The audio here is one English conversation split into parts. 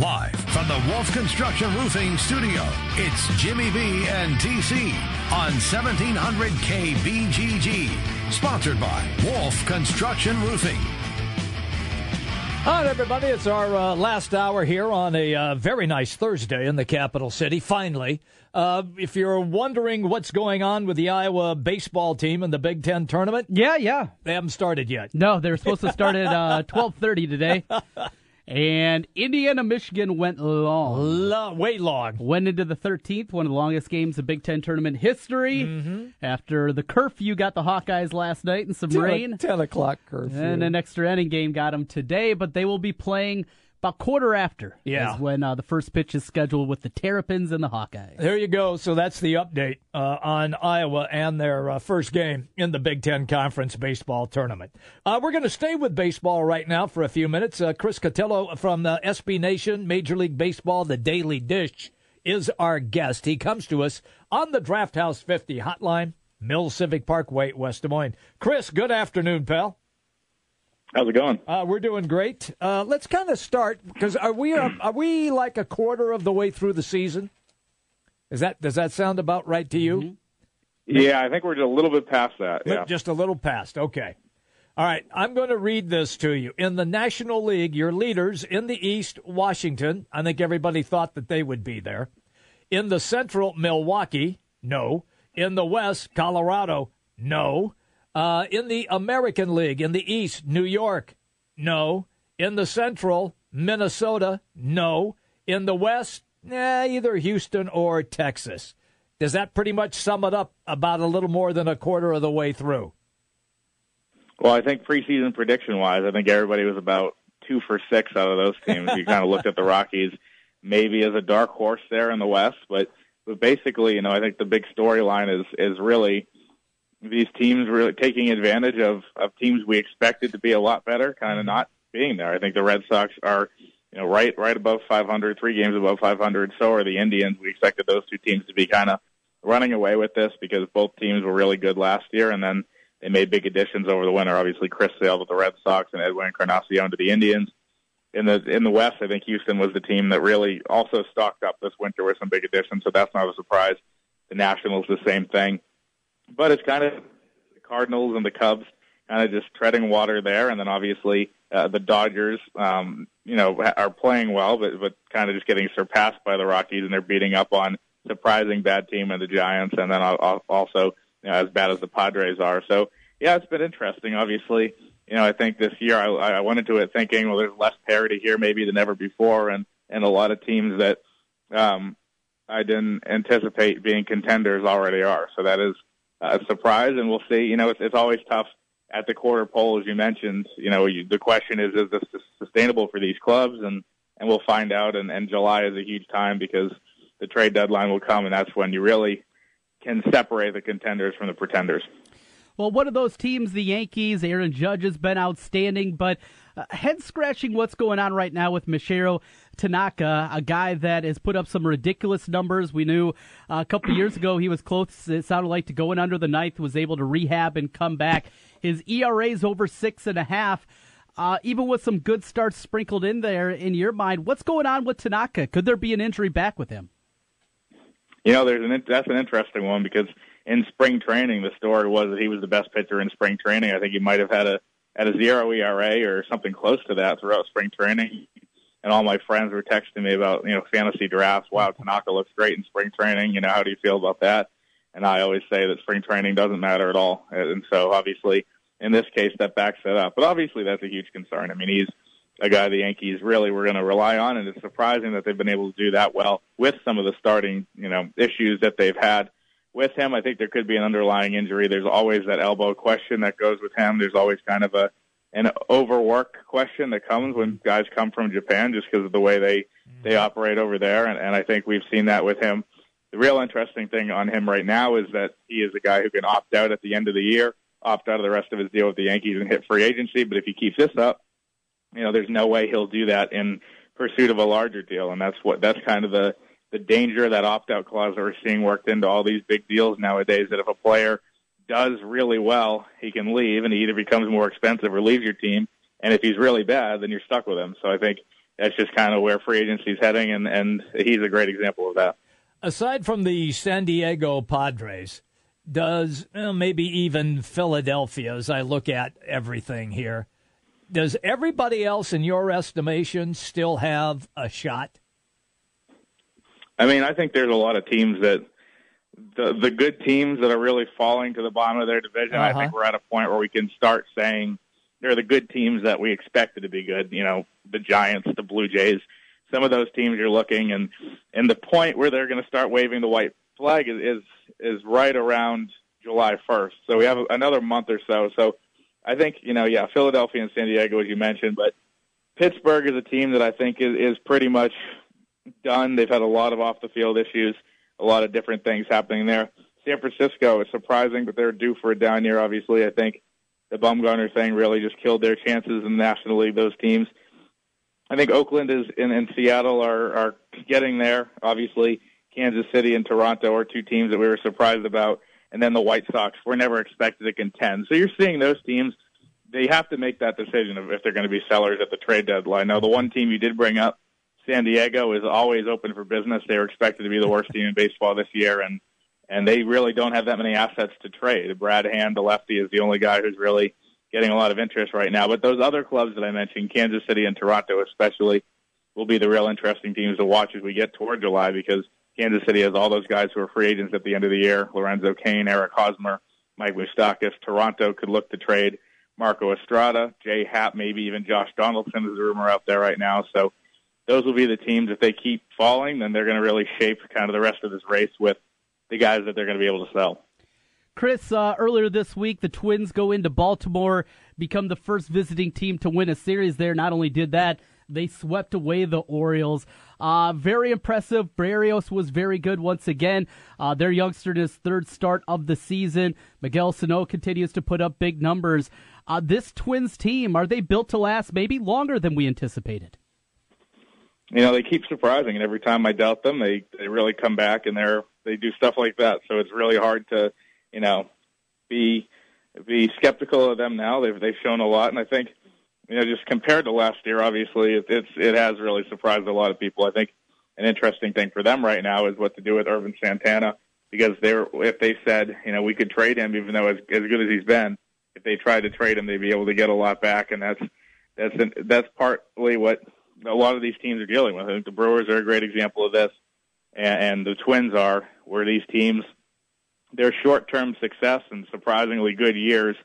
Live from the Wolf Construction Roofing Studio, it's Jimmy B and TC on 1700 KBGG. Sponsored by Wolf Construction Roofing. All right, everybody, it's our uh, last hour here on a uh, very nice Thursday in the capital city, finally. Uh, if you're wondering what's going on with the Iowa baseball team in the Big Ten tournament, Yeah, yeah. they haven't started yet. No, they were supposed to start at uh, twelve thirty today, and Indiana Michigan went long. Lo- way long. Went into the thirteenth, one of the longest games of Big Ten tournament history. Mm-hmm. After the curfew got the Hawkeyes last night and some rain, 10 o'clock curfew. and an extra inning game got them today. But they will be playing about quarter after. Yeah. is when uh, the first pitch is scheduled with the Terrapins and the Hawkeyes. There you go. So that's the update uh, on Iowa and their uh, first game in the Big Ten Conference baseball tournament. Uh, we're going to stay with baseball right now for a few minutes. Uh, Chris Cotillo from the SB Nation, Major League Baseball, the Daily Dish, is our guest. He comes to us on the Draft House 50 hotline, Mill Civic Parkway, West Des Moines. Chris, good afternoon, pal. How's it going? Uh, we're doing great. Uh, let's kind of start because are we uh, are we like a quarter of the way through the season? Is that does that sound about right to you? Yeah, I think we're just a little bit past that. Yeah. Just a little past. Okay. All right. I'm going to read this to you. In the National League, your leaders in the East, Washington. I think everybody thought that they would be there. In the Central, Milwaukee. No. In the West, Colorado. No. Uh, in the American League, in the East, New York. No. In the Central, Minnesota. No. In the West, eh, either Houston or Texas. Does that pretty much sum it up about a little more than a quarter of the way through? Well, I think preseason prediction wise, I think everybody was about two for six out of those teams. you kind of looked at the Rockies maybe as a dark horse there in the West, but but basically, you know, I think the big storyline is is really these teams really taking advantage of of teams we expected to be a lot better, kind of mm-hmm. not being there. I think the Red Sox are you know right right above 500, three games above 500. So are the Indians. We expected those two teams to be kind of running away with this because both teams were really good last year, and then they made big additions over the winter. Obviously, Chris Sale to the Red Sox and Edwin Encarnacion to the Indians. In the in the West, I think Houston was the team that really also stocked up this winter with some big additions, so that's not a surprise. The Nationals, the same thing, but it's kind of the Cardinals and the Cubs kind of just treading water there, and then obviously uh, the Dodgers, um, you know, are playing well, but but kind of just getting surpassed by the Rockies, and they're beating up on surprising bad team and the Giants, and then al- al- also you know, as bad as the Padres are. So yeah, it's been interesting. Obviously, you know, I think this year I, I went into it thinking, well, there's less parity here maybe than ever before, and and a lot of teams that um, I didn't anticipate being contenders already are. So that is a surprise, and we'll see. You know, it's it's always tough at the quarter poll, as you mentioned. You know, you, the question is, is this sustainable for these clubs? And and we'll find out. And, and July is a huge time because the trade deadline will come, and that's when you really can separate the contenders from the pretenders. Well, one of those teams, the Yankees, Aaron Judge has been outstanding, but uh, head scratching what's going on right now with Masahiro Tanaka, a guy that has put up some ridiculous numbers. We knew uh, a couple years ago he was close, it sounded like, to going under the ninth, was able to rehab and come back. His ERA is over six and a half. Uh, even with some good starts sprinkled in there, in your mind, what's going on with Tanaka? Could there be an injury back with him? You know, there's an that's an interesting one because in spring training, the story was that he was the best pitcher in spring training. I think he might have had a at a zero ERA or something close to that throughout spring training. And all my friends were texting me about you know fantasy drafts. Wow, Tanaka looks great in spring training. You know, how do you feel about that? And I always say that spring training doesn't matter at all. And so obviously, in this case, that backs that up. But obviously, that's a huge concern. I mean, he's a guy the Yankees really were going to rely on, and it's surprising that they've been able to do that well with some of the starting, you know, issues that they've had with him. I think there could be an underlying injury. There's always that elbow question that goes with him. There's always kind of a an overwork question that comes when guys come from Japan just because of the way they they mm-hmm. operate over there, and, and I think we've seen that with him. The real interesting thing on him right now is that he is a guy who can opt out at the end of the year, opt out of the rest of his deal with the Yankees, and hit free agency. But if he keeps this up, you know, there's no way he'll do that in pursuit of a larger deal, and that's what that's kind of the the danger that opt out clause that we're seeing worked into all these big deals nowadays. That if a player does really well, he can leave, and he either becomes more expensive or leaves your team. And if he's really bad, then you're stuck with him. So I think that's just kind of where free agency is heading, and and he's a great example of that. Aside from the San Diego Padres, does well, maybe even Philadelphia, as I look at everything here, does everybody else, in your estimation, still have a shot? I mean, I think there's a lot of teams that the the good teams that are really falling to the bottom of their division. Uh-huh. I think we're at a point where we can start saying they're the good teams that we expected to be good. You know, the Giants, the Blue Jays, some of those teams you're looking, and and the point where they're going to start waving the white flag is is, is right around July 1st. So we have another month or so. So I think you know, yeah, Philadelphia and San Diego, as you mentioned, but Pittsburgh is a team that I think is, is pretty much done. They've had a lot of off the field issues, a lot of different things happening there. San Francisco is surprising, but they're due for a down year. Obviously, I think the Bumgarner thing really just killed their chances in the National League. Those teams. I think Oakland is and, and Seattle are are getting there. Obviously, Kansas City and Toronto are two teams that we were surprised about, and then the White Sox were never expected to contend. So you're seeing those teams. They have to make that decision of if they're going to be sellers at the trade deadline. Now, the one team you did bring up, San Diego, is always open for business. They were expected to be the worst team in baseball this year, and and they really don't have that many assets to trade. Brad Hand, the lefty, is the only guy who's really getting a lot of interest right now. But those other clubs that I mentioned, Kansas City and Toronto especially, will be the real interesting teams to watch as we get toward July because Kansas City has all those guys who are free agents at the end of the year: Lorenzo Cain, Eric Hosmer, Mike Moustakas. Toronto could look to trade Marco Estrada, Jay Happ, maybe even Josh Donaldson is a rumor out there right now. So those will be the teams. If they keep falling, then they're going to really shape kind of the rest of this race with the guys that they're going to be able to sell. Chris, uh, earlier this week, the Twins go into Baltimore, become the first visiting team to win a series there. Not only did that, they swept away the Orioles. Uh, very impressive. Berrios was very good once again. Uh, their youngster in his third start of the season. Miguel Sano continues to put up big numbers. Uh, this Twins team, are they built to last maybe longer than we anticipated? You know, they keep surprising, and every time I doubt them, they they really come back and they're they do stuff like that. So it's really hard to, you know, be be skeptical of them now. They've they've shown a lot, and I think, you know, just compared to last year, obviously it, it's it has really surprised a lot of people. I think an interesting thing for them right now is what to do with Ervin Santana because they're if they said you know we could trade him even though as as good as he's been, if they tried to trade him, they'd be able to get a lot back, and that's that's an, that's partly what a lot of these teams are dealing with. I think the Brewers are a great example of this and, and the Twins are, where these teams, their short-term success and surprisingly good years,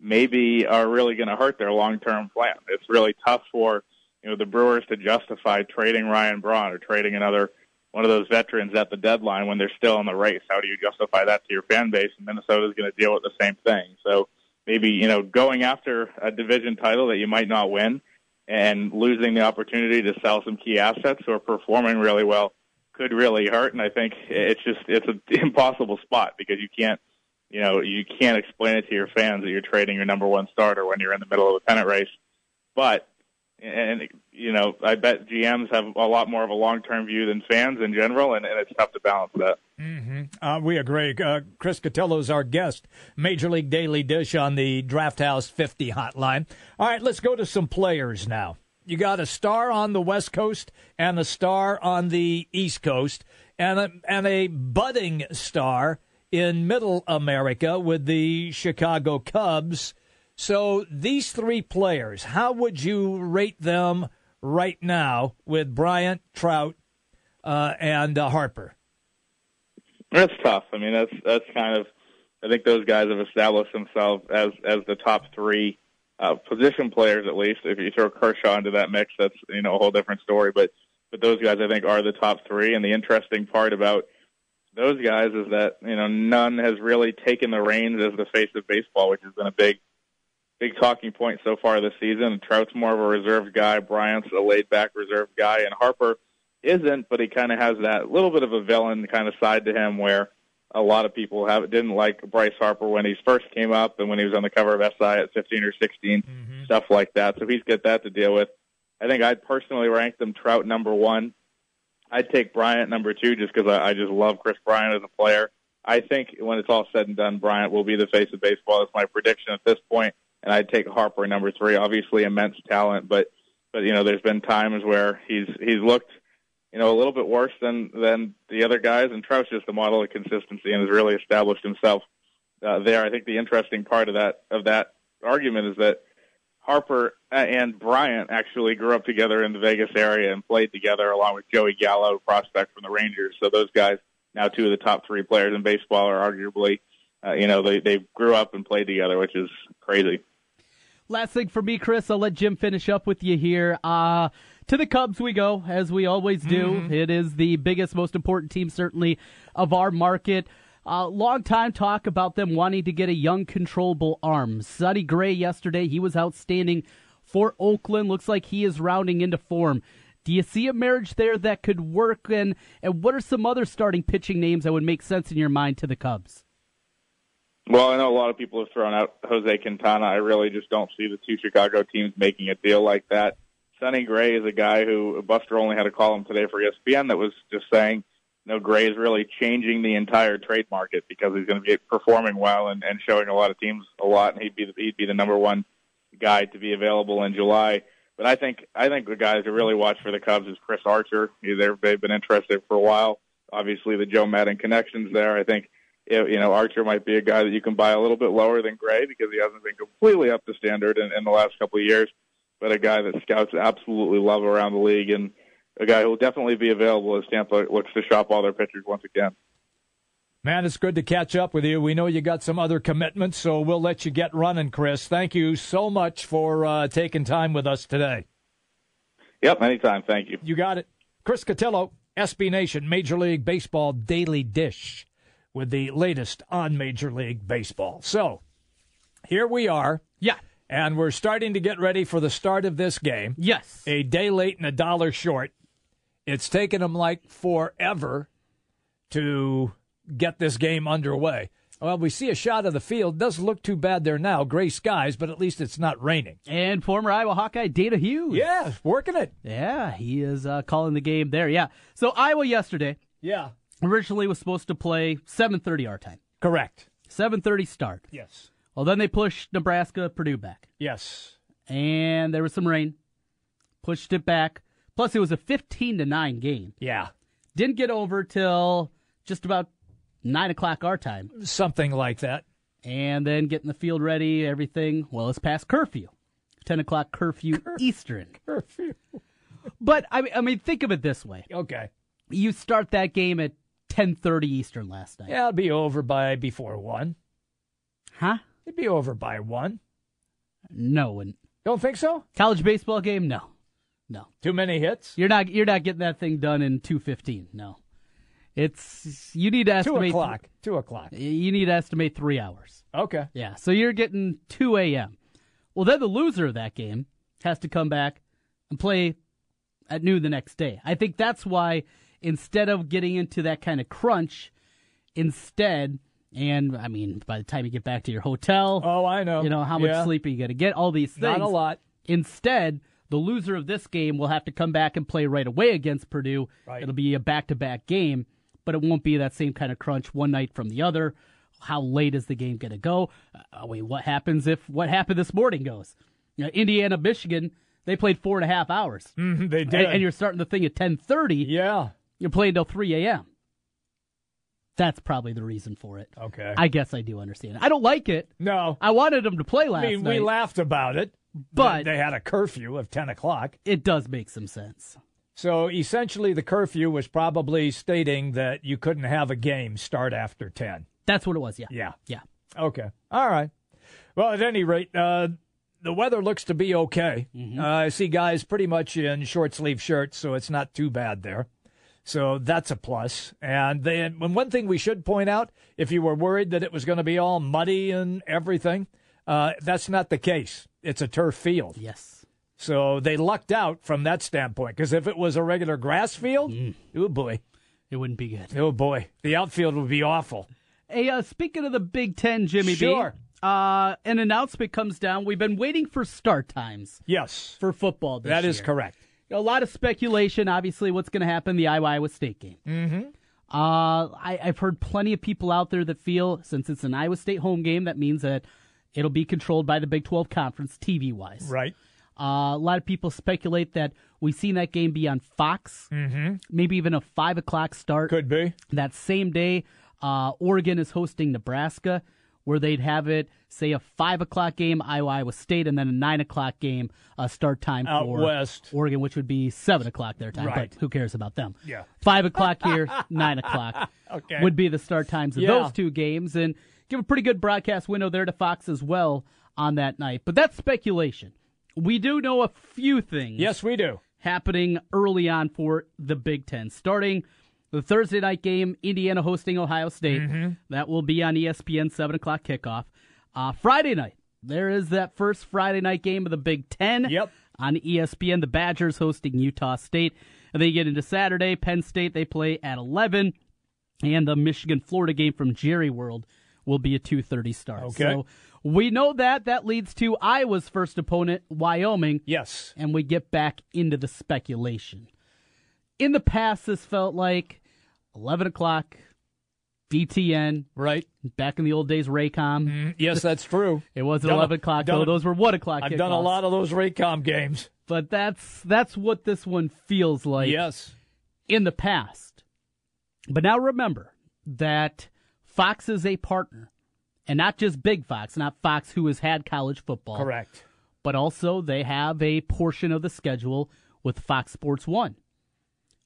maybe are really going to hurt their long-term plan. It's really tough for you know the Brewers to justify trading Ryan Braun or trading another one of those veterans at the deadline when they're still in the race. How do you justify that to your fan base? And Minnesota's going to deal with the same thing. So maybe you know going after a division title that you might not win and losing the opportunity to sell some key assets or performing really well could really hurt. And I think it's just it's an impossible spot because you can't you know you can't explain it to your fans that you're trading your number one starter when you're in the middle of a pennant race. But and you know I bet GMs have a lot more of a long term view than fans in general, and, and it's tough to balance that. Mm-hmm. Uh, we agree. Uh, Chris Cotillo is our guest, Major League Daily Dish on the Draft House 50 hotline. All right, let's go to some players now you got a star on the West Coast and a star on the East Coast, and a, and a budding star in Middle America with the Chicago Cubs. So these three players, how would you rate them right now with Bryant, Trout, uh, and uh, Harper? That's tough. I mean, that's that's kind of. I think those guys have established themselves as as the top three uh, position players at least. If you throw Kershaw into that mix, that's you know a whole different story. But but those guys I think are the top three. And the interesting part about those guys is that you know none has really taken the reins as the face of baseball, which has been a big big talking point so far this season. Trout's more of a reserved guy. Bryant's a laid back reserved guy, and Harper isn't, but he kind of has that little bit of a villain kind of side to him where a lot of people have didn't like Bryce Harper when he first came up and when he was on the cover of SI at 15 or 16, mm-hmm. stuff like that. So he's got that to deal with. I think I'd personally rank them Trout number one. I'd take Bryant number two just because I, I just love Kris Bryant as a player. I think when it's all said and done, Bryant will be the face of baseball. That's my prediction at this point. And I'd take Harper number three. Obviously, immense talent, but but you know, there's been times where he's he's looked, you know, a little bit worse than than the other guys. And Trout's just a model of consistency and has really established himself uh, there. I think the interesting part of that of that argument is that Harper and Bryant actually grew up together in the Vegas area and played together along with Joey Gallo, prospect from the Rangers. So those guys, now two of the top three players in baseball, are arguably, uh, you know, they they grew up and played together, which is crazy. Last thing for me, Chris, I'll let Jim finish up with you here. Uh, to the Cubs we go, as we always do. Mm-hmm. It is the biggest, most important team, certainly, of our market. Uh, long time talk about them wanting to get a young, controllable arm. Sonny Gray yesterday, he was outstanding for Oakland. Looks like he is rounding into form. Do you see a marriage there that could work? And, and what are some other starting pitching names that would make sense in your mind to the Cubs? Well, I know a lot of people have thrown out Jose Quintana. I really just don't see the two Chicago teams making a deal like that. Sonny Gray is a guy who Buster Olney had a column today for ESPN that was just saying know, Gray is really changing the entire trade market because he's going to be performing well and, and showing a lot of teams a lot, and he'd be the, he'd be the number one guy to be available in July. But I think I think the guys to really watch for the Cubs is Chris Archer. They've been interested for a while. Obviously, the Joe Maddon connections there. I think you know Archer might be a guy that you can buy a little bit lower than Gray because he hasn't been completely up to standard in, in the last couple of years. But a guy that scouts absolutely love around the league and a guy who will definitely be available as Tampa looks to shop all their pitchers once again. Man, it's good to catch up with you. We know you got some other commitments, so we'll let you get running, Chris. Thank you so much for uh, taking time with us today. Yep, anytime. Thank you. You got it. Chris Cotillo, SB Nation Major League Baseball Daily Dish with the latest on Major League Baseball. So, here we are. Yeah. And we're starting to get ready for the start of this game. Yes. A day late and a dollar short. It's taken them like forever to get this game underway. Well, we see a shot of the field. Doesn't look too bad there now. Gray skies, but at least it's not raining. And former Iowa Hawkeye Dana Hughes. Yeah, working it. Yeah, he is uh, calling the game there. Yeah. So Iowa yesterday. Yeah. Originally was supposed to play 7:30 our time. Correct. 7:30 start. Yes. Well, then they pushed Nebraska Purdue back. Yes. And there was some rain. Pushed it back. Plus, it was a 15 to 9 game. Yeah. Didn't get over till just about 9 o'clock our time. Something like that. And then getting the field ready, everything. Well, it's past curfew. 10 o'clock curfew Cur- Eastern. Curfew. but, I mean, I mean, think of it this way. Okay. You start that game at 10.30 Eastern last night. Yeah, it'll be over by before 1. Huh? It'd be over by 1. No, and Don't think so? College baseball game? No. No. Too many hits? You're not you're not getting that thing done in two fifteen. No. It's you need to estimate two o'clock. Two o'clock. You need to estimate three hours. Okay. Yeah. So you're getting two a.m. Well, then the loser of that game has to come back and play at noon the next day. I think that's why instead of getting into that kind of crunch, instead, and I mean, by the time you get back to your hotel, oh, I know, you know how much yeah. sleep are you going to get? All these things, not a lot. Instead, the loser of this game will have to come back and play right away against Purdue. Right. It'll be a back to back game, but it won't be that same kind of crunch one night from the other. How late is the game going to go? Uh, wait, what happens if what happened this morning goes? You know, Indiana, Michigan, they played four and a half hours. Mm-hmm, they did, and, and, you're starting the thing at ten thirty. Yeah, you're playing till three a.m. That's probably the reason for it. Okay, I guess I do understand. I don't like it. No, I wanted them to play last I mean, night. We laughed about it. But they had a curfew of 10 o'clock. It does make some sense. So essentially, the curfew was probably stating that you couldn't have a game start after 10. That's what it was, yeah. Yeah. Yeah. Okay. All right. Well, at any rate, uh, the weather looks to be okay. Mm-hmm. Uh, I see guys pretty much in short sleeve shirts, so it's not too bad there. So that's a plus. And then, and one thing we should point out if you were worried that it was going to be all muddy and everything, uh, that's not the case. It's a turf field. Yes. So they lucked out from that standpoint because if it was a regular grass field, mm. oh boy, it wouldn't be good. Oh boy, the outfield would be awful. Hey, uh, speaking of the Big Ten, Jimmy sure. B, uh, an announcement comes down. We've been waiting for start times. Yes, for football. That year. is correct. A lot of speculation, obviously, what's going to happen the Iowa Iowa State game. Mm-hmm. Uh, I, I've heard plenty of people out there that feel since it's an Iowa State home game, that means that It'll be controlled by the Big 12 Conference TV wise. Right. Uh, a lot of people speculate that we've seen that game be on Fox, mm-hmm. maybe even a five o'clock start. Could be. That same day, uh, Oregon is hosting Nebraska, where they'd have it say a five o'clock game, Iowa Iowa State, and then a nine o'clock game uh, start time Out for west. Oregon, which would be seven o'clock their time. Right. But who cares about them? Yeah. five o'clock here, nine o'clock Okay. would be the start times of Yeah. those two games, and give a pretty good broadcast window there to Fox as well on that night. But that's speculation. We do know a few things Yes, we do. happening early on for the Big Ten. Starting the Thursday night game, Indiana hosting Ohio State. Mm-hmm. That will be on ESPN, 7 o'clock kickoff. Uh, Friday night, there is that first Friday night game of the Big Ten. Yep. On ESPN, the Badgers hosting Utah State. And then you get into Saturday, Penn State, they play at 11. And the Michigan Florida game from Jerry World will be a 2.30 start. Okay. So we know that. That leads to Iowa's first opponent, Wyoming Yes. and we get back into the speculation. In the past, this felt like 11 o'clock, BTN, Right. back in the old days, Raycom. Mm-hmm. Yes, that's true. It wasn't Done a- 11 o'clock, though. a- Those were 1 o'clock I've done a lot of those Raycom games. But that's, that's what this one feels like yes. in the past. But now remember that Fox is a partner. And not just Big Fox, not Fox who has had college football. Correct. but also they have a portion of the schedule with Fox Sports 1.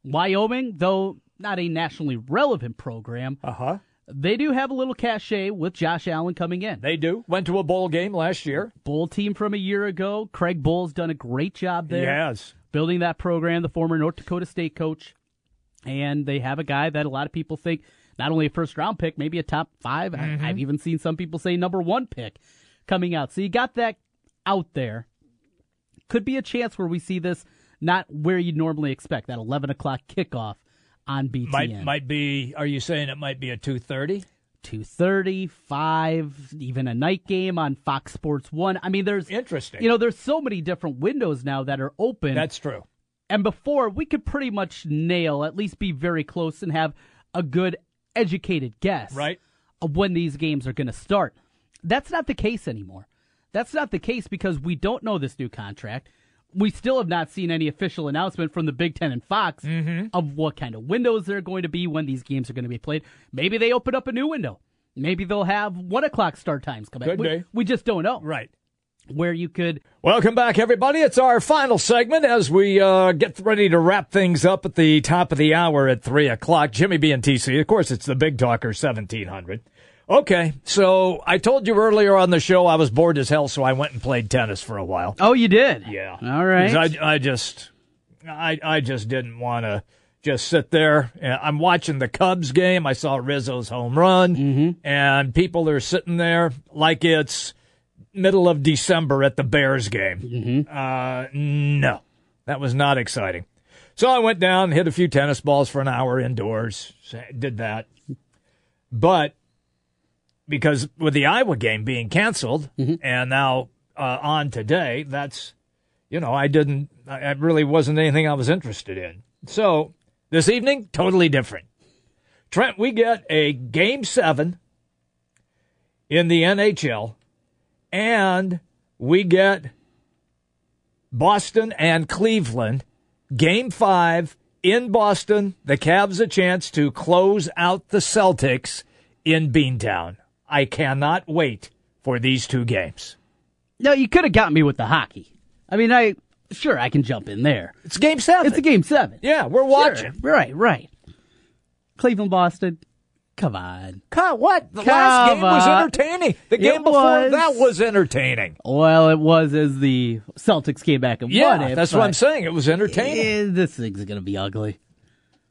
Wyoming, though not a nationally relevant program, Uh huh. they do have a little cachet with Josh Allen coming in. They do. Went to a bowl game last year. Bull team from a year ago. Craig Bohl's done a great job there He has. building that program, the former North Dakota State coach. And they have a guy that a lot of people think not only a first round pick, maybe a top 5 I- I've even seen some people say number one pick coming out. So you got that out there. Could be a chance where we see this not where you'd normally expect that 11 o'clock kickoff on BTN. Might might be. Are you saying it might be a two thirty? 2:30, 5, even a night game on Fox Sports 1. I mean, there's Interesting. You know, there's so many different windows now that are open. That's true. And before, we could pretty much nail, at least be very close and have a good educated guess Right. of when these games are going to start. That's not the case anymore. That's not the case because we don't know this new contract. We still have not seen any official announcement from the Big Ten and Fox Mm-hmm. of what kind of windows they're going to be when these games are going to be played. Maybe they open up a new window. Maybe they'll have one o'clock start times come Could we, we just don't know. Right. Where you could Welcome back, everybody. It's our final segment as we uh, get ready to wrap things up at the top of the hour at 3 o'clock. Jimmy B and TC. Of course, it's the Big Talker 1700. Okay, so I told you earlier on the show I was bored as hell, so I went and played tennis for a while. Oh, you did? Yeah. All right. I, I just, I, I just didn't want to just sit there. I'm watching the Cubs game. I saw Rizzo's home run, Mm-hmm. and people are sitting there like it's middle of December at the Bears game. Mm-hmm. Uh, no, that was not exciting. So I went down, hit a few tennis balls for an hour indoors, did that. But because with the Iowa game being canceled and now uh, on today, that's you know I didn't, I it really wasn't anything I was interested in. So this evening, totally different. Trent, we get a game seven in the NHL, and we get Boston and Cleveland, game five in Boston. The Cavs a chance to close out the Celtics in Beantown. I cannot wait for these two games. No, you could have got me with the hockey. I mean, I sure I can jump in there. It's game seven. It's a game seven. Yeah, we're watching. Sure. Right, right. Cleveland, Boston. Come on. God, what? The Come last game was entertaining. The game It before was. that was entertaining. Well, it was as the Celtics came back and won it. that's what I'm saying. It was entertaining. eh, this thing's gonna be ugly.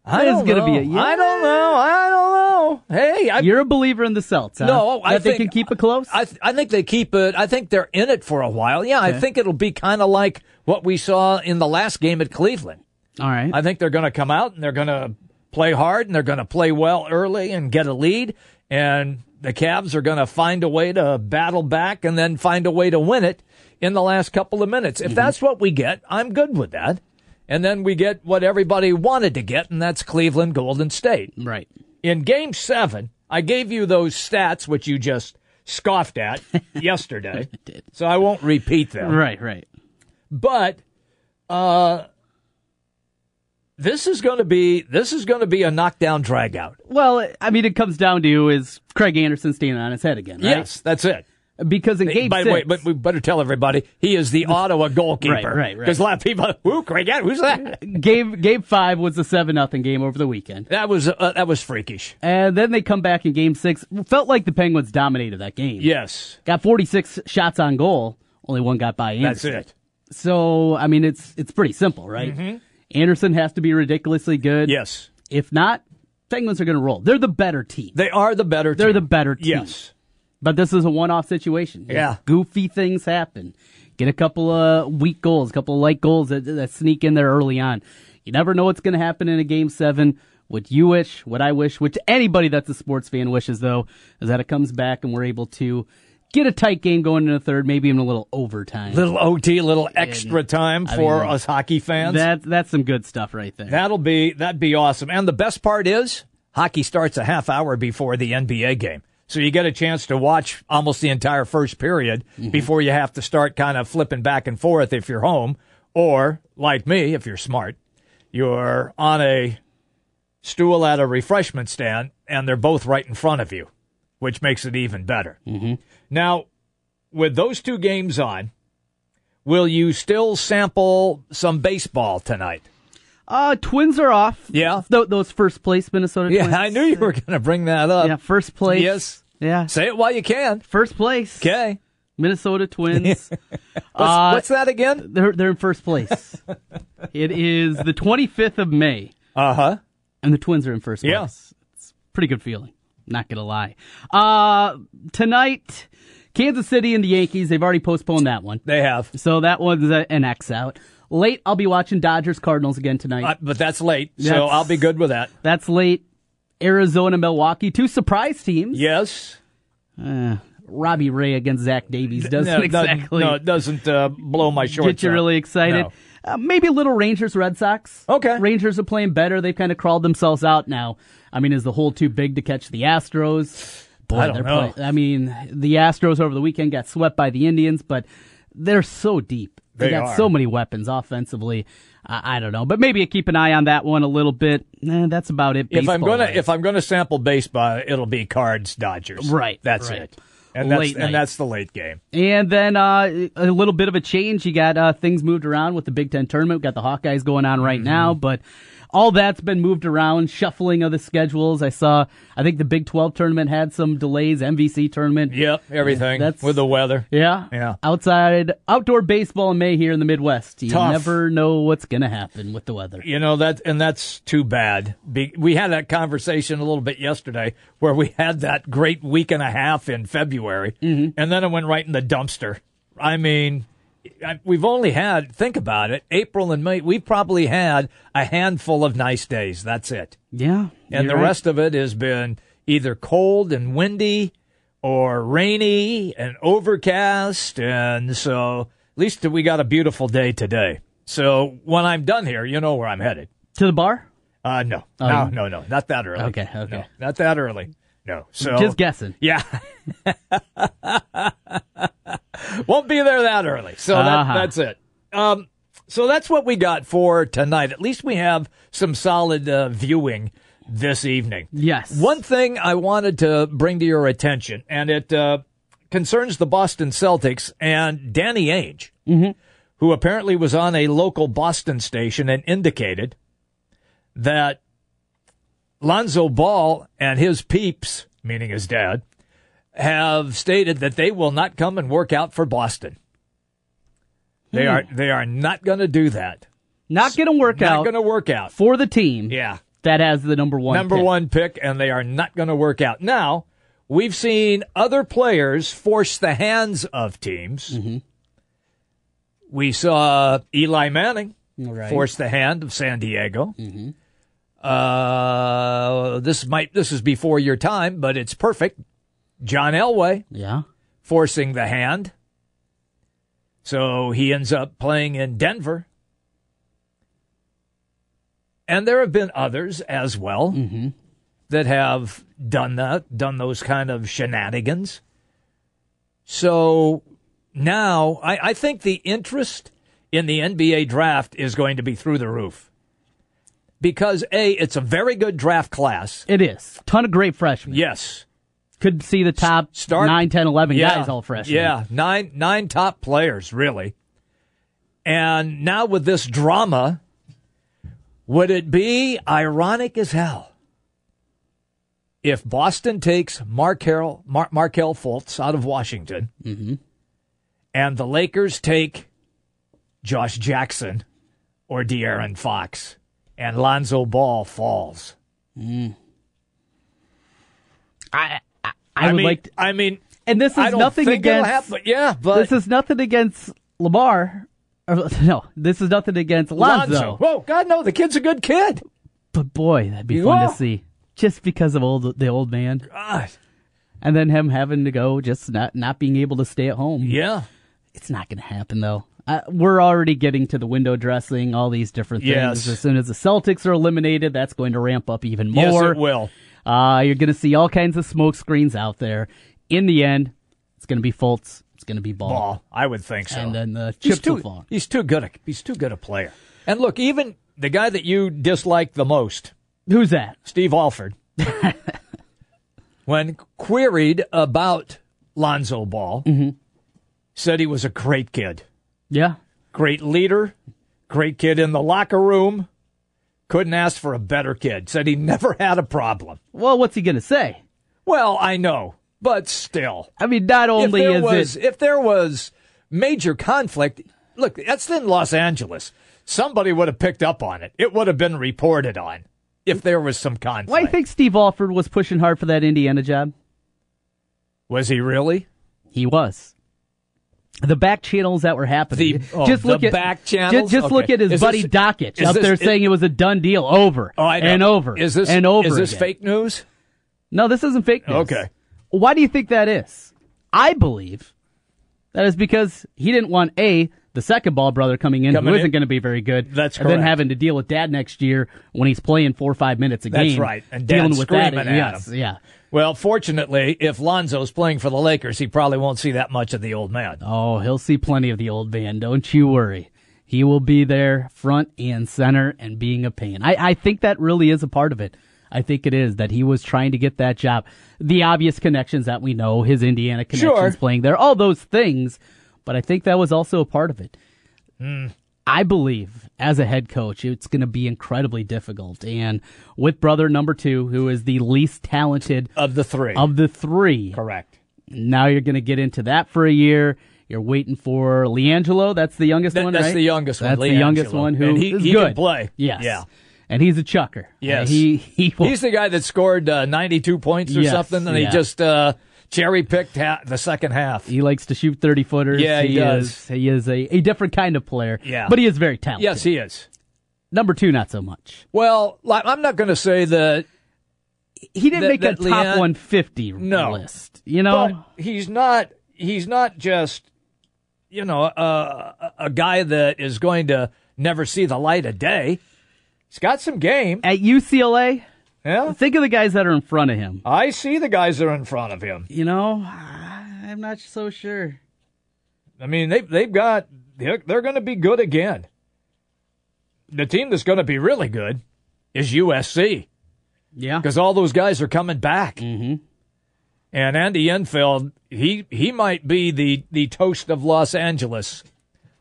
I don't gonna know. be a- yeah. I don't know. I don't know. Hey, I, You're a believer in the Celts, huh? No, I that they can keep it close. I, th- I think they keep it. I think they're in it for a while. Yeah, I think it'll be kind of like what we saw in the last game at Cleveland. All right. I think they're going to come out and they're going to play hard and they're going to play well early and get a lead. And the Cavs are going to find a way to battle back and then find a way to win it in the last couple of minutes. If mm-hmm. that's what we get, I'm good with that. And then we get what everybody wanted to get, and that's Cleveland Golden State. right. In game seven, I gave you those stats, which you just scoffed at yesterday. did. So I won't repeat them. Right. Right. But uh, this is going to be this is going to be a knockdown dragout. Well, I mean, it comes down to you—is Craig Anderson standing on his head again, right? Yes, that's it. Because in game By six, the way, but we better tell everybody he is the Ottawa goalkeeper. Right, right, right. Because a lot of people, who Craig? Who's that? game game five was the seven nothing game over the weekend, That was uh, that was freakish. and then they come back in game six. Felt like the Penguins dominated that game. Yes, got forty six shots on goal, only one got by Anderson. that's it. So I mean, it's it's pretty simple, right? Anderson has to be ridiculously good. Mm-hmm. Yes, If not, Penguins are going to roll. They're the better team. they are the better. They're team. the better team. Yes, But this is a one-off situation. Yeah. goofy things happen. Get a couple of weak goals, a couple of light goals that, that sneak in there early on. You never know what's going to happen in a game seven. What you wish, what I wish, which anybody that's a sports fan wishes, though, is that it comes back and we're able to get a tight game going in the third, maybe even a little overtime. little OT, a little extra time I for mean, us hockey fans. That that's some good stuff right there. That'll be that'd be awesome. And the best part is hockey starts a half hour before the NBA game. So you get a chance to watch almost the entire first period before you have to start kind of flipping back and forth if you're home or like me if you're smart, you're on a stool at a refreshment stand and they're both right in front of you, which makes it even better. Now, with those two games on, will you still sample some baseball tonight? uh, Twins are off. Yeah. Th- those first place Minnesota Yeah, Twins. I knew you were going to bring that up. Yeah, first place. Yes. Yeah. Say it while you can. First place. Okay. Minnesota Twins. What's, Uh, what's that again? They're they're in first place. it is the 25th of May, Uh huh. and the Twins are in first place. Yeah. It's a pretty good feeling. Not gonna lie. Uh, tonight, Kansas City and the Yankees. They've already postponed that one, They have. so that one's an X out. Late, I'll be watching Dodgers Cardinals again tonight. Uh, but that's late, so I'll be good with that. That's late. Arizona, Milwaukee, two surprise teams. Yes. Uh, Robbie Ray against Zach Davies doesn't no, exactly No, it doesn't uh, blow my shorts. get you up. really excited. No. Uh, maybe a little Rangers Red Sox. Okay. Rangers are playing better. They've kind of crawled themselves out now. I mean, is the hole too big to catch the Astros? Boy, I don't know. play- I mean, the Astros over the weekend got swept by the Indians, but they're so deep. They, They got are. so many weapons offensively. I I don't know, but maybe keep an eye on that one a little bit. Eh, that's about it. If I'm gonna wise. if I'm gonna sample baseball, it'll be Cards Dodgers. Right, That's right. it. And that's Late night. and that's the late game. And then uh, a little bit of a change. You got uh, things moved around with the Big Ten tournament. We've got the Hawkeyes going on right Mm-hmm. now, but all that's been moved around, shuffling of the schedules. I saw, I think the Big 12 tournament had some delays, MVC tournament. Yep, everything That's- with the weather. Yeah. Yeah. Outside, outdoor baseball in May here in the Midwest. You Tough. never know what's going to happen with the weather. You know that, and that's too bad. Be, we had that conversation a little bit yesterday, where we had that great week and a half in February, Mm-hmm. and then it went right in the dumpster. I mean, we've only had think about it, April and May. We've probably had a handful of nice days. That's it, Yeah. and the right. rest of it has been either cold and windy, or rainy and overcast, and so at least we got a beautiful day today. So when I'm done here, you know where I'm headed. To the bar? Uh, no, Oh, no, no, no, not that early. Okay, okay. No, not that early. No. So Just guessing. Yeah. Won't be there that early. So that, Uh-huh. that's it. Um, so that's what we got for tonight. At least we have some solid uh, viewing this evening. Yes. One thing I wanted to bring to your attention, and it uh, concerns the Boston Celtics and Danny Ainge, who apparently was on a local Boston station and indicated that Lonzo Ball and his peeps, meaning his dad, have stated that they will not come and work out for Boston. They are they are not going to do that. Not going to work Not out going to work out. for the team Yeah. that has the number one number pick. one pick, and they are not going to work out. Now, we've seen other players force the hands of teams. Mm-hmm. We saw Eli Manning Right. Mm-hmm. force the hand of San Diego. Uh, this might this is before your time, but it's perfect. John Elway Yeah. forcing the hand. So he ends up playing in Denver. And there have been others as well mm-hmm. that have done that, done those kind of shenanigans. So now I, I think the interest in the NBA draft is going to be through the roof. Because A, it's a very good draft class. It is. Ton of great freshmen. Yes. Could see the top Start, 9, 10, 11 yeah, guys all freshmen. Yeah, nine nine top players, really. And now with this drama, would it be ironic as hell if Boston takes Markelle, Mar- Markelle Fultz out of Washington Mm-hmm. and the Lakers take Josh Jackson or De'Aaron Fox and Lonzo Ball falls? I, I, I, would mean, like to, I mean, and this is nothing against happen. Yeah, but this is nothing against LaVar. Or, no, this is nothing against Lonzo. Lonzo. Whoa, God, no, the kid's a good kid. But boy, that'd be fun to see. Just because of old the old man, God. and then him having to go, just not not being able to stay at home. Yeah. It's not going to happen though. Uh, we're already getting to the window dressing, all these different things. Yes. As soon as the Celtics are eliminated, that's going to ramp up even more. Yes, it will. Uh, you're going to see all kinds of smoke screens out there. In the end, it's going to be Fultz. It's going to be Ball. Ball. I would think so. And then the he's chips too, will fall. He's too good. A, he's too good a player. And look, even the guy that you dislike the most, Who's that? Steve Alford, when queried about Lonzo Ball, Mm-hmm. said he was a great kid, Yeah. great leader, great kid in the locker room. Couldn't ask for a better kid. Said he never had a problem. Well, what's he going to say? Well, I know, but still. I mean, not if only there is was it if there was major conflict, look, that's in Los Angeles. Somebody would have picked up on it. It would have been reported on if there was some conflict. Why do you think Steve Alford was pushing hard for that Indiana job? was he really? He was. The back channels that were happening. The- oh, just look the at back channels? Just, look Okay. at his Is buddy this- is up this- there saying it was a done deal, over Oh, and over Is this and over. Is this again. fake news? No, this isn't fake news. Okay. Why do you think that is? I believe that is because he didn't want a the second ball brother coming in Coming who isn't going to be very good. That's and then having to deal with dad next year when he's playing four or five minutes a That's game. right. And dealing with that. at yes, yeah. Well, fortunately, if Lonzo's playing for the Lakers, he probably won't see that much of the old man. Oh, he'll see plenty of the old man. Don't you worry. He will be there front and center and being a pain. I, I think that really is a part of it. I think it is that he was trying to get that job. The obvious connections that we know, his Indiana connections Sure. playing there, all those things. But I think that was also a part of it. I believe as a head coach, it's going to be incredibly difficult. And with brother number two, who is the least talented Of the three. of the three, Correct. now you're going to get into that for a year. You're waiting for LiAngelo. That's the youngest one, that's right? the youngest one, That's the youngest one who And he- he can play. Yes. Yeah. And he's a chucker. Yes. Uh, he he will, He's the guy that scored uh, 92 points or Yes, something, and yeah. he just uh, cherry picked ha- the second half. he likes to shoot 30 footers. Yeah, he does. Is, he is a, a different kind of player. Yeah. But he is very talented. Yes, he is. Number two, not so much. Well, I'm not going to say that, He didn't That- make that a top Leon- 150 No. list. You know? he's not. He's not just, you know, uh, a- a guy that is going to never see the light of day. He's got some game. At UCLA, Yeah, think of the guys that are in front of him. I see the guys that are in front of him. You know, I'm not so sure. I mean, they they've got they're, they're going to be good again. The team that's going to be really good is USC Yeah. because all those guys are coming back. Mm-hmm. And Andy Enfield, he he might be the the toast of Los Angeles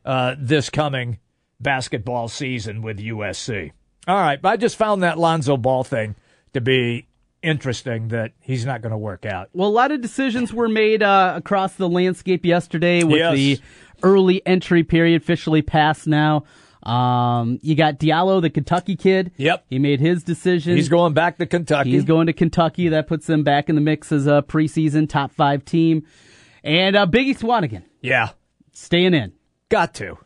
uh, this coming basketball season with USC. All right, I just found that Lonzo Ball thing to be interesting. That he's not going to work out. Well, a lot of decisions were made uh, across the landscape yesterday with Yes. the early entry period officially passed now. Um, you got Diallo, the Kentucky kid. Yep. He made his decision. He's going back to Kentucky. He's going to Kentucky. That puts them back in the mix as a preseason top five team. And uh, Biggie Swanigan yeah, staying in. got to.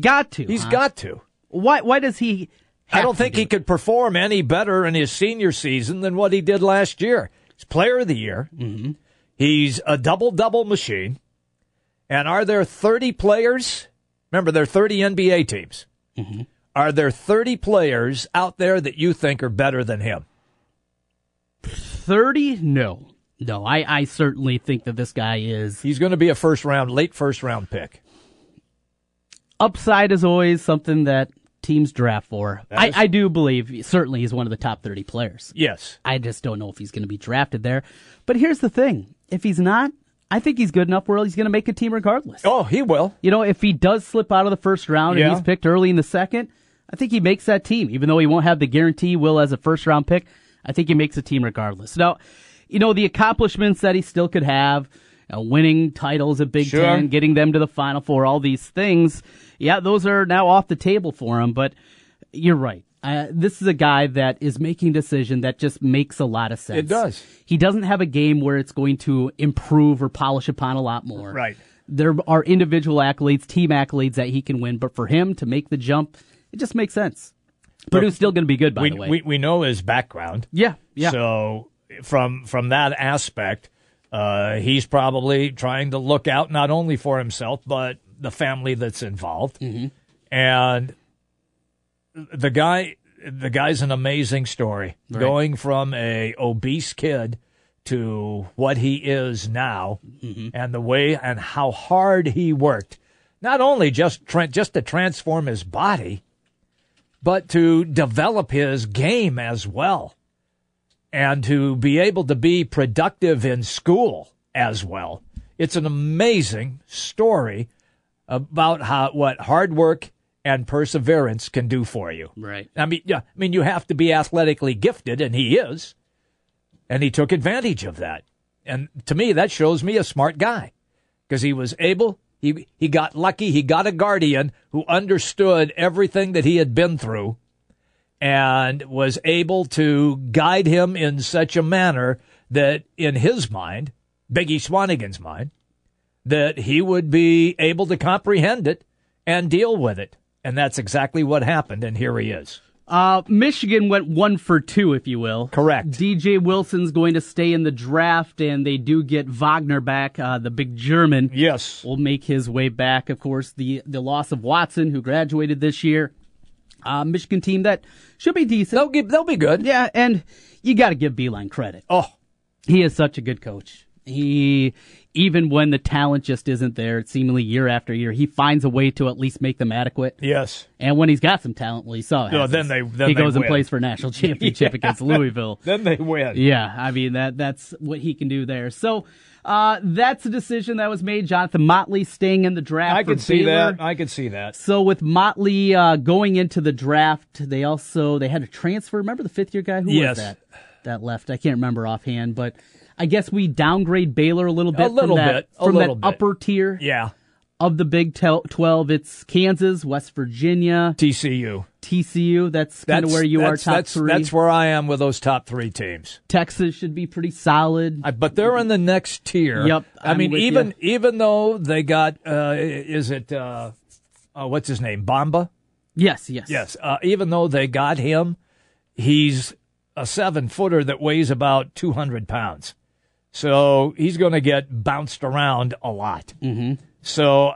Got to. He's huh? got to. Why? Why does he? I don't think do he could perform any better in his senior season than what he did last year. He's player of the year. Mm-hmm. He's a double double machine. And are there 30 players? Remember, there are 30 NBA teams. Mm-hmm. Are there 30 players out there that you think are better than him? Thirty? No, no. I, I certainly think that this guy is. He's going to be a first round, late first round pick. Upside is always something that teams draft for. I, I do believe certainly he's one of the top 30 players. Yes. I just don't know if he's going to be drafted there. But here's the thing if he's not, I think he's good enough where he's going to make a team regardless. Oh, he will. You know, if he does slip out of the first round Yeah. and he's picked early in the second, I think he makes that team. Even though he won't have the guarantee will as a first round pick, I think he makes a team regardless. Now, you know, the accomplishments that he still could have, know, winning titles at Big Sure. Ten, getting them to the Final Four, all these things, yeah, those are now off the table for him. But you're right. Uh, this is a guy that is making a decision that just makes a lot of sense. It does. He doesn't have a game where it's going to improve or polish upon a lot more. Right. There are individual accolades, team accolades that he can win, but for him to make the jump, it just makes sense. Purdue's still going to be good, by We, the way. we we know his background. yeah, yeah. So from from that aspect, uh, he's probably trying to look out not only for himself but the family that's involved. Mm-hmm. And the guy, the guy's an amazing story. Right. Going from a obese kid to what he is now, Mm-hmm. and the way and how hard he worked, not only just tra- just to transform his body, but to develop his game as well and to be able to be productive in school as well. It's an amazing story about how what hard work and perseverance can do for you. right. I mean, yeah, I mean you have to be athletically gifted and he is. And he took advantage of that. And to me that shows me a smart guy because he was able he he got lucky, he got a guardian who understood everything that he had been through and was able to guide him in such a manner that in his mind, Biggie Swanigan's mind, that he would be able to comprehend it and deal with it. And that's exactly what happened, and here he is. Uh, Michigan went one for two, if you will. Correct. DJ Wilson's going to stay in the draft, and they do get Wagner back, uh, the big German. Yes. will make his way back. Of course, the the loss of Watson, who graduated this year. Uh, Michigan team that should be decent. They'll, give, they'll be good. Yeah, and you got to give Beilein credit. Oh, He is such a good coach. He, even when the talent just isn't there, seemingly year after year, he finds a way to at least make them adequate. yes. And when he's got some talent, you saw it. No, then they- then he they goes and win. plays for a national championship against Louisville. Then they win. Yeah, I mean that that's what he can do there. So uh, that's a decision that was made. Jonathan Motley staying in the draft. I could see Baylor. that. I could see that. So with Motley uh, going into the draft, they also they had a transfer. Remember the fifth year guy who Yes. was that? That left. I can't remember offhand, but I guess we downgrade Baylor a little bit a little from that bit, a from little that bit. upper tier Yeah. of the Big Twelve. It's Kansas, West Virginia, TCU. TCU. That's kind of where you are. Top that's, three. That's where I am with those top three teams. Texas should be pretty solid. I, but they're in the next tier. Yep, I I'm mean, even you. even though they got, uh, is it, uh, uh, what's his name, Bamba? yes, yes, Yes. Uh, even though they got him, he's a seven footer that weighs about 200 pounds. So he's going to get bounced around a lot. Mm-hmm. So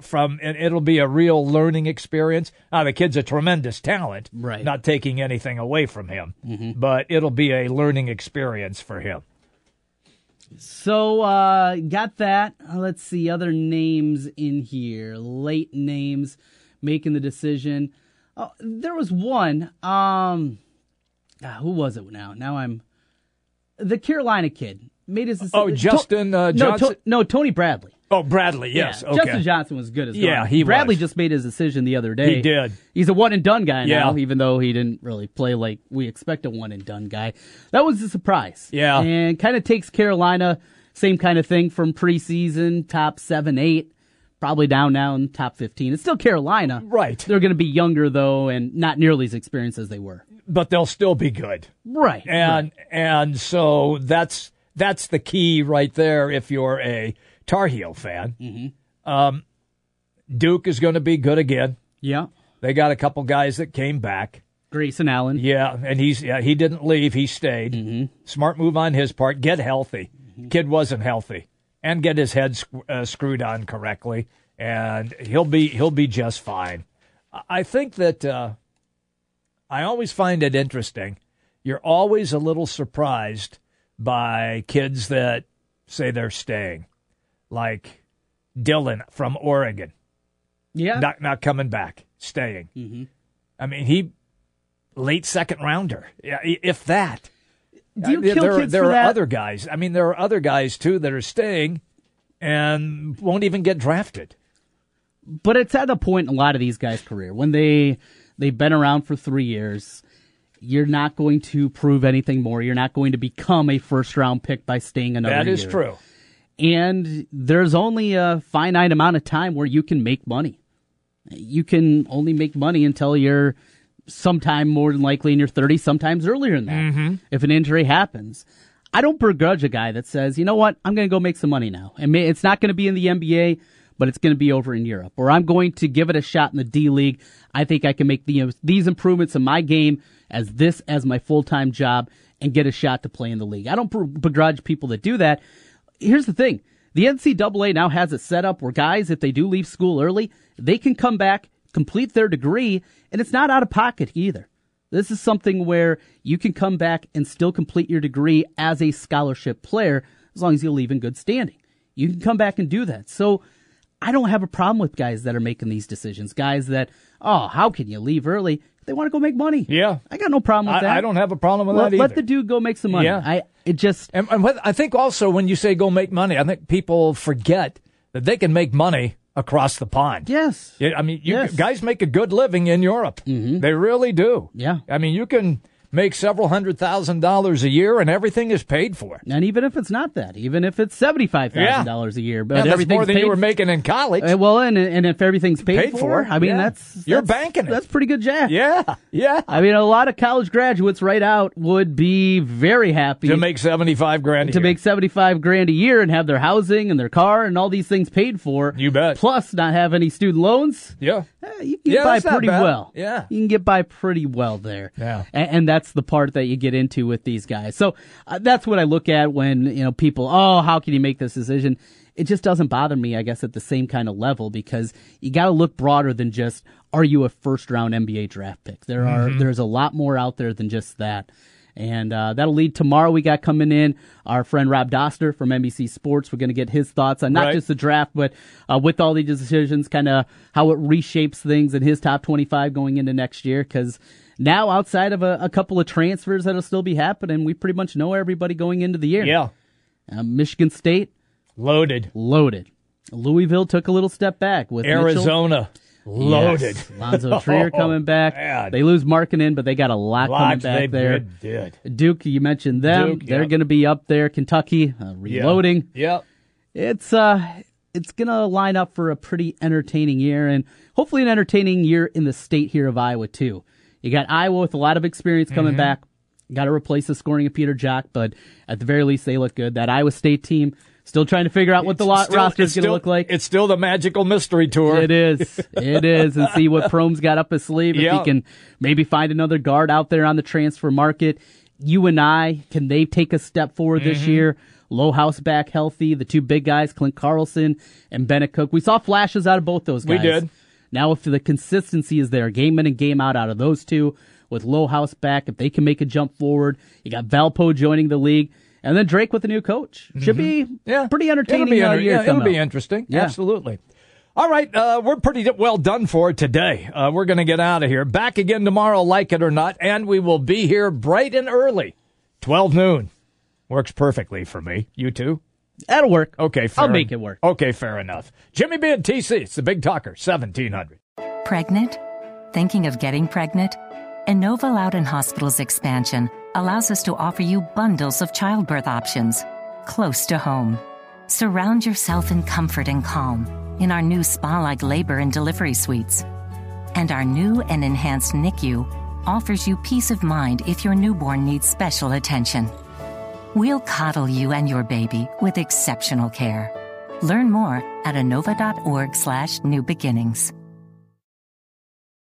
from, and it'll be a real learning experience. Now, the kid's a tremendous talent. Right. Not taking anything away from him, but it'll be a learning experience for him. So uh got that. Let's see other names in here. Late names making the decision. Oh, there was one. Um ah, who was it now? Now I'm the Carolina kid made his decision. Oh, Justin, uh, no, Johnson? no, Tony Bradley. Oh, Bradley, yes. Yeah, okay. Justin Johnson was good as well. Yeah, he Bradley was. just made his decision the other day. He did. He's a one and done guy now, even though he didn't really play like we expect a one and done guy. That was a surprise. Yeah. and kind of takes Carolina same kind of thing from preseason top seven eight. Probably down now in top fifteen. It's still Carolina, Right. They're going to be younger though, and not nearly as experienced as they were. But they'll still be good. Right, and and so that's that's the key right there. If you're a Tar Heel fan, Mm-hmm. um, Duke is going to be good again. yeah. They got a couple guys that came back. Grayson Allen. Yeah, and he's yeah he didn't leave. He stayed. Mm-hmm. Smart move on his part. Get healthy. Kid wasn't healthy, and get his head sc- uh, screwed on correctly, and he'll be he'll be just fine. I- I think that uh, I always find it interesting. You're always a little surprised by kids that say they're staying, like Dillon from Oregon. Yeah. Not not coming back, staying. Mm-hmm. I mean, he late second rounder, yeah, if that. Do you I- kill there, kids there for are that? other guys. I mean, there are other guys too that are staying and won't even get drafted. but it's at a point in a lot of these guys' career when they they've been around for three years. You're not going to prove anything more. You're not going to become a first round pick by staying another That is year. true. And there's only a finite amount of time where you can make money. You can only make money until you're sometime more than likely in your 30s, sometimes earlier than that, Mm-hmm. if an injury happens. I don't begrudge a guy that says, you know what, I'm going to go make some money now. And it's not going to be in the NBA, but it's going to be over in Europe. Or I'm going to give it a shot in the D League. I think I can make the, these improvements in my game as this as my full time job and get a shot to play in the league. I don't begrudge people that do that. Here's the thing. The NCAA now has it set up where guys, if they do leave school early, they can come back, complete their degree, and it's not out of pocket either. This is something where you can come back and still complete your degree as a scholarship player as long as you leave in good standing. You can come back and do that. So I don't have a problem with guys that are making these decisions. Guys that, oh, how can you leave early? They want to go make money. Yeah. I got no problem with I, that. I don't have a problem with let, that either. let the dude go make some money. Yeah. I it just And, and what, I think also when you say go make money, I think people forget that they can make money across the pond. yes. I mean, you Yes. guys make a good living in Europe. Mm-hmm. They really do. Yeah. I mean, you can make several hundred thousand dollars a year, and everything is paid for. And even if it's not that, even if it's seventy five thousand dollars a year, but Yeah, that's more than you were making in college. Uh, well, and and if everything's paid, Paid for, I mean yeah. that's You're that's- banking it. That's pretty good, Jack. yeah, yeah. I mean, a lot of college graduates right out would be very happy To make seventy-five grand a to year. make seventy five grand a year and have their housing and their car and all these things paid for. You bet. Plus, not have any student loans. yeah. Eh, you can get Yeah, by pretty well. Yeah. you can get by pretty well there. Yeah. and, and that's the part that you get into with these guys. So uh, that's what I look at when you know people. Oh, how can you make this decision? It just doesn't bother me, I guess, at the same kind of level because you got to look broader than just are you a first round NBA draft pick. There are Mm-hmm. there's a lot more out there than just that. And uh, that'll lead tomorrow. We got coming in our friend Rob Doster from NBC Sports. We're going to get his thoughts on not Right. just the draft, but uh, with all these decisions, kind of how it reshapes things in his top 25 going into next year. Because now, outside of a, a couple of transfers that'll still be happening, we pretty much know everybody going into the year. Yeah. Uh, Michigan State, Loaded. loaded. Louisville took a little step back with Mitchell. Loaded. Yes. Lonzo Trier Oh, coming back. They lose Markkanen, but they got a lot coming back there. did. did. Duke, you mentioned them. Duke, They're yep. going to be up there. Kentucky, uh, reloading. Yep. It's uh, it's going to line up for a pretty entertaining year, and hopefully an entertaining year in the state here of Iowa too. You got Iowa with a lot of experience coming Mm-hmm. back. Got to replace the scoring of Peter Jok, but at the very least they look good. That Iowa State team still trying to figure out what the lot still- roster is going to look like. It's still the magical mystery tour. It is. It is. And see what Prohm's got up his sleeve. If Yeah. he can maybe find another guard out there on the transfer market. You and I, can they take a step forward this Mm-hmm. year? Lohaus back healthy. The two big guys, Klint Carlson and Bennett Koch. We saw flashes out of both those guys. We did. Now, if the consistency is there, game in and game out out of those two, with Lohaus back, if they can make a jump forward, you got Valpo joining the league, and then Drake with a new coach. Should be Mm-hmm. Yeah. pretty entertaining It'll be, uh, year yeah, it'll be interesting. Yeah. Absolutely. All right, uh, we're pretty well done for today. Uh, we're going to get out of here. Back again tomorrow, like it or not, and we will be here bright and early, 12 noon. Works perfectly for me. You too? That'll work. Okay, fair I'll make it work. Okay, fair enough. Jimmy B and TC, it's the Big Talker, 1700. Pregnant? Thinking of getting pregnant? Inova Loudoun Hospital's expansion allows us to offer you bundles of childbirth options close to home. Surround yourself in comfort and calm in our new spa like labor and delivery suites. And our new and enhanced NICU offers you peace of mind if your newborn needs special attention. We'll coddle you and your baby with exceptional care. Learn more at inova.org slash new beginnings.